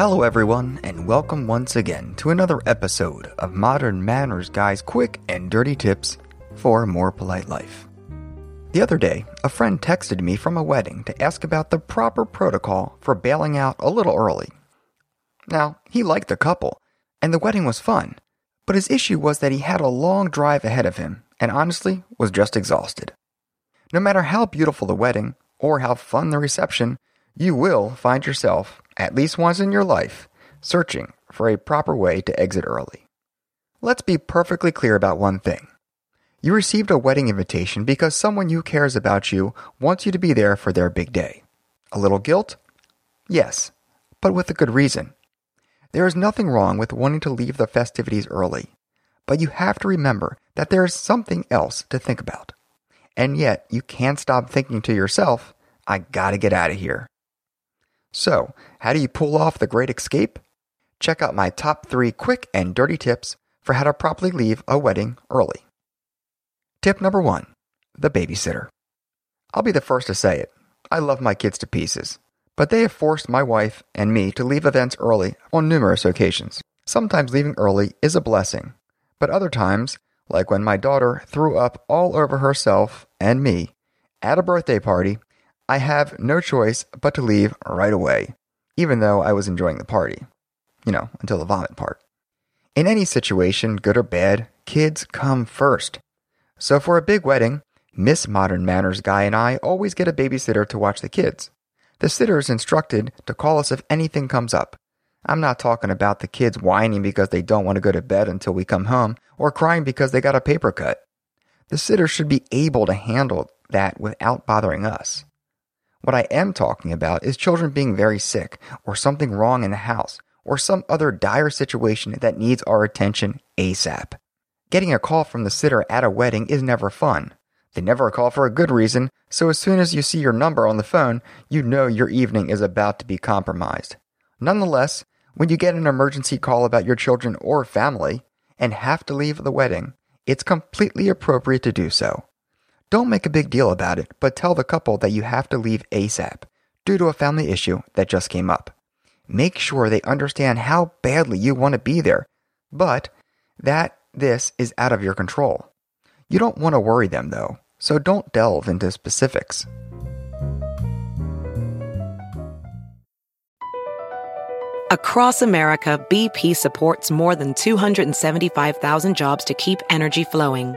Hello, everyone, and welcome once again to another episode of Modern Manners Guy's quick and dirty tips for a more polite life. The other day, a friend texted me from a wedding to ask about the proper protocol for bailing out a little early. Now, he liked the couple, and the wedding was fun, but his issue was that he had a long drive ahead of him and honestly was just exhausted. No matter how beautiful the wedding or how fun the reception, you will find yourself, at least once in your life, searching for a proper way to exit early. Let's be perfectly clear about one thing. You received a wedding invitation because someone who cares about you wants you to be there for their big day. A little guilt? Yes, but with a good reason. There is nothing wrong with wanting to leave the festivities early, but you have to remember that there is something else to think about. And yet, you can't stop thinking to yourself, I gotta get out of here. So, how do you pull off the great escape? Check out my top three quick and dirty tips for how to properly leave a wedding early. Tip number one the babysitter. I'll be the first to say it. I love my kids to pieces, but they have forced my wife and me to leave events early on numerous occasions. Sometimes leaving early is a blessing, but other times, like when my daughter threw up all over herself and me at a birthday party, I have no choice but to leave right away, even though I was enjoying the party. You know, until the vomit part. In any situation, good or bad, kids come first. So for a big wedding, Miss Modern Manners Guy and I always get a babysitter to watch the kids. The sitter is instructed to call us if anything comes up. I'm not talking about the kids whining because they don't want to go to bed until we come home or crying because they got a paper cut. The sitter should be able to handle that without bothering us. What I am talking about is children being very sick or something wrong in the house or some other dire situation that needs our attention ASAP. Getting a call from the sitter at a wedding is never fun. They never call for a good reason, so as soon as you see your number on the phone, you know your evening is about to be compromised. Nonetheless, when you get an emergency call about your children or family and have to leave the wedding, it's completely appropriate to do so. Don't make a big deal about it, but tell the couple that you have to leave ASAP due to a family issue that just came up. Make sure they understand how badly you want to be there, but that this is out of your control. You don't want to worry them, though, so don't delve into specifics. Across America, BP supports more than 275,000 jobs to keep energy flowing.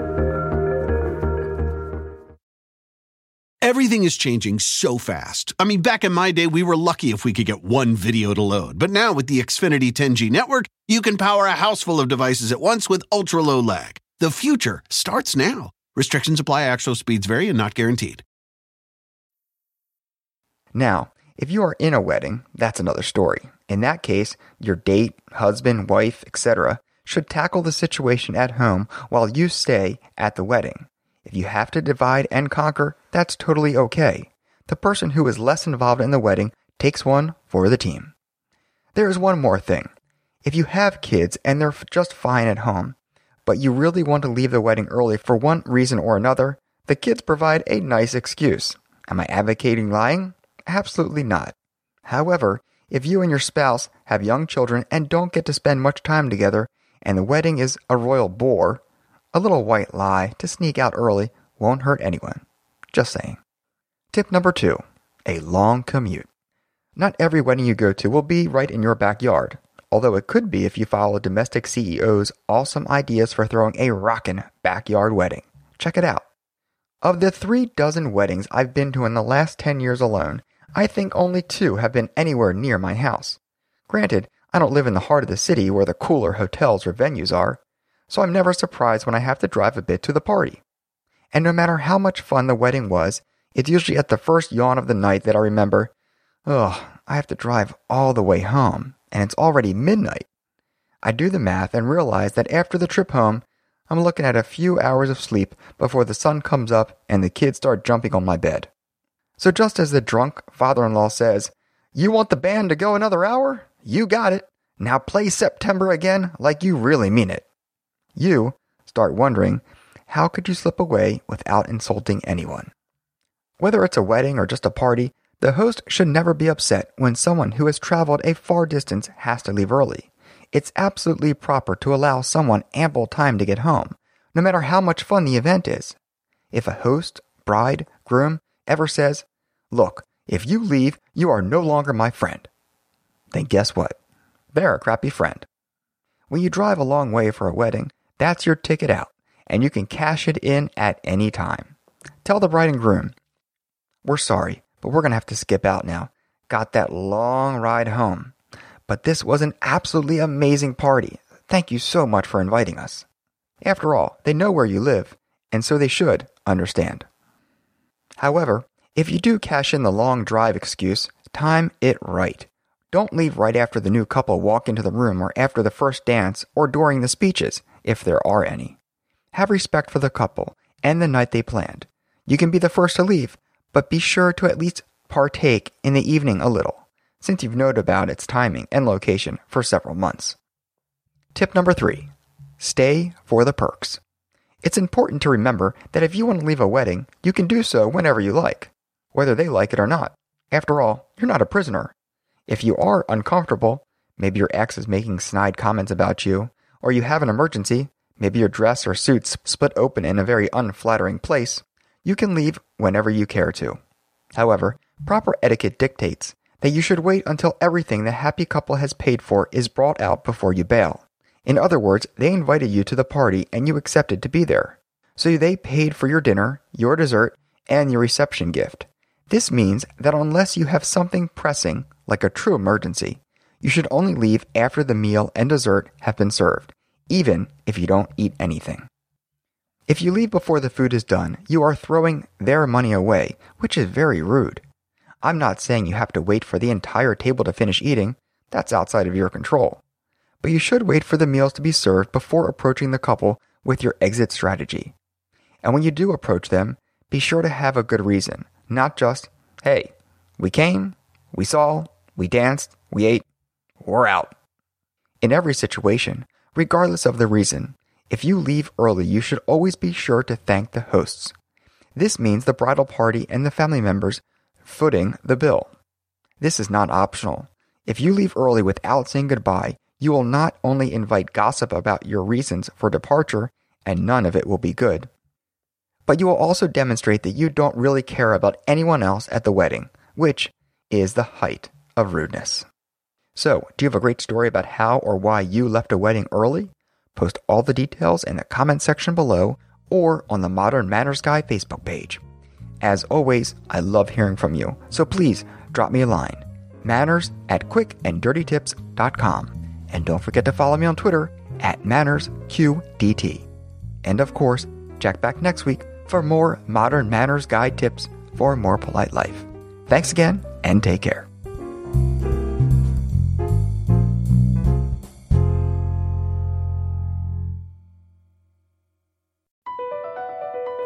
Everything is changing so fast. I mean, back in my day, we were lucky if we could get one video to load. But now with the Xfinity 10G network, you can power a house full of devices at once with ultra low lag. The future starts now. Restrictions apply, actual speeds vary and not guaranteed. Now, if you are in a wedding, that's another story. In that case, your date, husband, wife, etc., should tackle the situation at home while you stay at the wedding. If you have to divide and conquer, that's totally okay. The person who is less involved in the wedding takes one for the team. There is one more thing. If you have kids and they're just fine at home, but you really want to leave the wedding early for one reason or another, the kids provide a nice excuse. Am I advocating lying? Absolutely not. However, if you and your spouse have young children and don't get to spend much time together, and the wedding is a royal bore, a little white lie to sneak out early won't hurt anyone. Just saying. Tip number two a long commute. Not every wedding you go to will be right in your backyard, although it could be if you follow Domestic CEO's awesome ideas for throwing a rockin' backyard wedding. Check it out. Of the three dozen weddings I've been to in the last 10 years alone, I think only two have been anywhere near my house. Granted, I don't live in the heart of the city where the cooler hotels or venues are, so I'm never surprised when I have to drive a bit to the party. And no matter how much fun the wedding was, it's usually at the first yawn of the night that I remember, ugh, I have to drive all the way home, and it's already midnight. I do the math and realize that after the trip home, I'm looking at a few hours of sleep before the sun comes up and the kids start jumping on my bed. So just as the drunk father in law says, You want the band to go another hour? You got it. Now play September again like you really mean it you start wondering how could you slip away without insulting anyone? Whether it's a wedding or just a party, the host should never be upset when someone who has traveled a far distance has to leave early. It's absolutely proper to allow someone ample time to get home, no matter how much fun the event is. If a host, bride, groom ever says, Look, if you leave, you are no longer my friend, then guess what? They're a crappy friend. When you drive a long way for a wedding, that's your ticket out, and you can cash it in at any time. Tell the bride and groom, We're sorry, but we're going to have to skip out now. Got that long ride home. But this was an absolutely amazing party. Thank you so much for inviting us. After all, they know where you live, and so they should understand. However, if you do cash in the long drive excuse, time it right. Don't leave right after the new couple walk into the room or after the first dance or during the speeches if there are any. Have respect for the couple and the night they planned. You can be the first to leave, but be sure to at least partake in the evening a little, since you've known about its timing and location for several months. Tip number three stay for the perks. It's important to remember that if you want to leave a wedding, you can do so whenever you like, whether they like it or not. After all, you're not a prisoner. If you are uncomfortable, maybe your ex is making snide comments about you, or you have an emergency, maybe your dress or suits split open in a very unflattering place, you can leave whenever you care to. However, proper etiquette dictates that you should wait until everything the happy couple has paid for is brought out before you bail. In other words, they invited you to the party and you accepted to be there. So they paid for your dinner, your dessert, and your reception gift. This means that unless you have something pressing, like a true emergency, you should only leave after the meal and dessert have been served, even if you don't eat anything. If you leave before the food is done, you are throwing their money away, which is very rude. I'm not saying you have to wait for the entire table to finish eating, that's outside of your control. But you should wait for the meals to be served before approaching the couple with your exit strategy. And when you do approach them, be sure to have a good reason, not just, hey, we came, we saw, we danced, we ate, we're out. In every situation, regardless of the reason, if you leave early, you should always be sure to thank the hosts. This means the bridal party and the family members footing the bill. This is not optional. If you leave early without saying goodbye, you will not only invite gossip about your reasons for departure, and none of it will be good, but you will also demonstrate that you don't really care about anyone else at the wedding, which is the height of rudeness. So, do you have a great story about how or why you left a wedding early? Post all the details in the comment section below or on the Modern Manners Guy Facebook page. As always, I love hearing from you, so please drop me a line. Manners at quickanddirtytips.com. And don't forget to follow me on Twitter at MannersQDT. And of course, check back next week for more modern manners guide tips for a more polite life. Thanks again, and take care.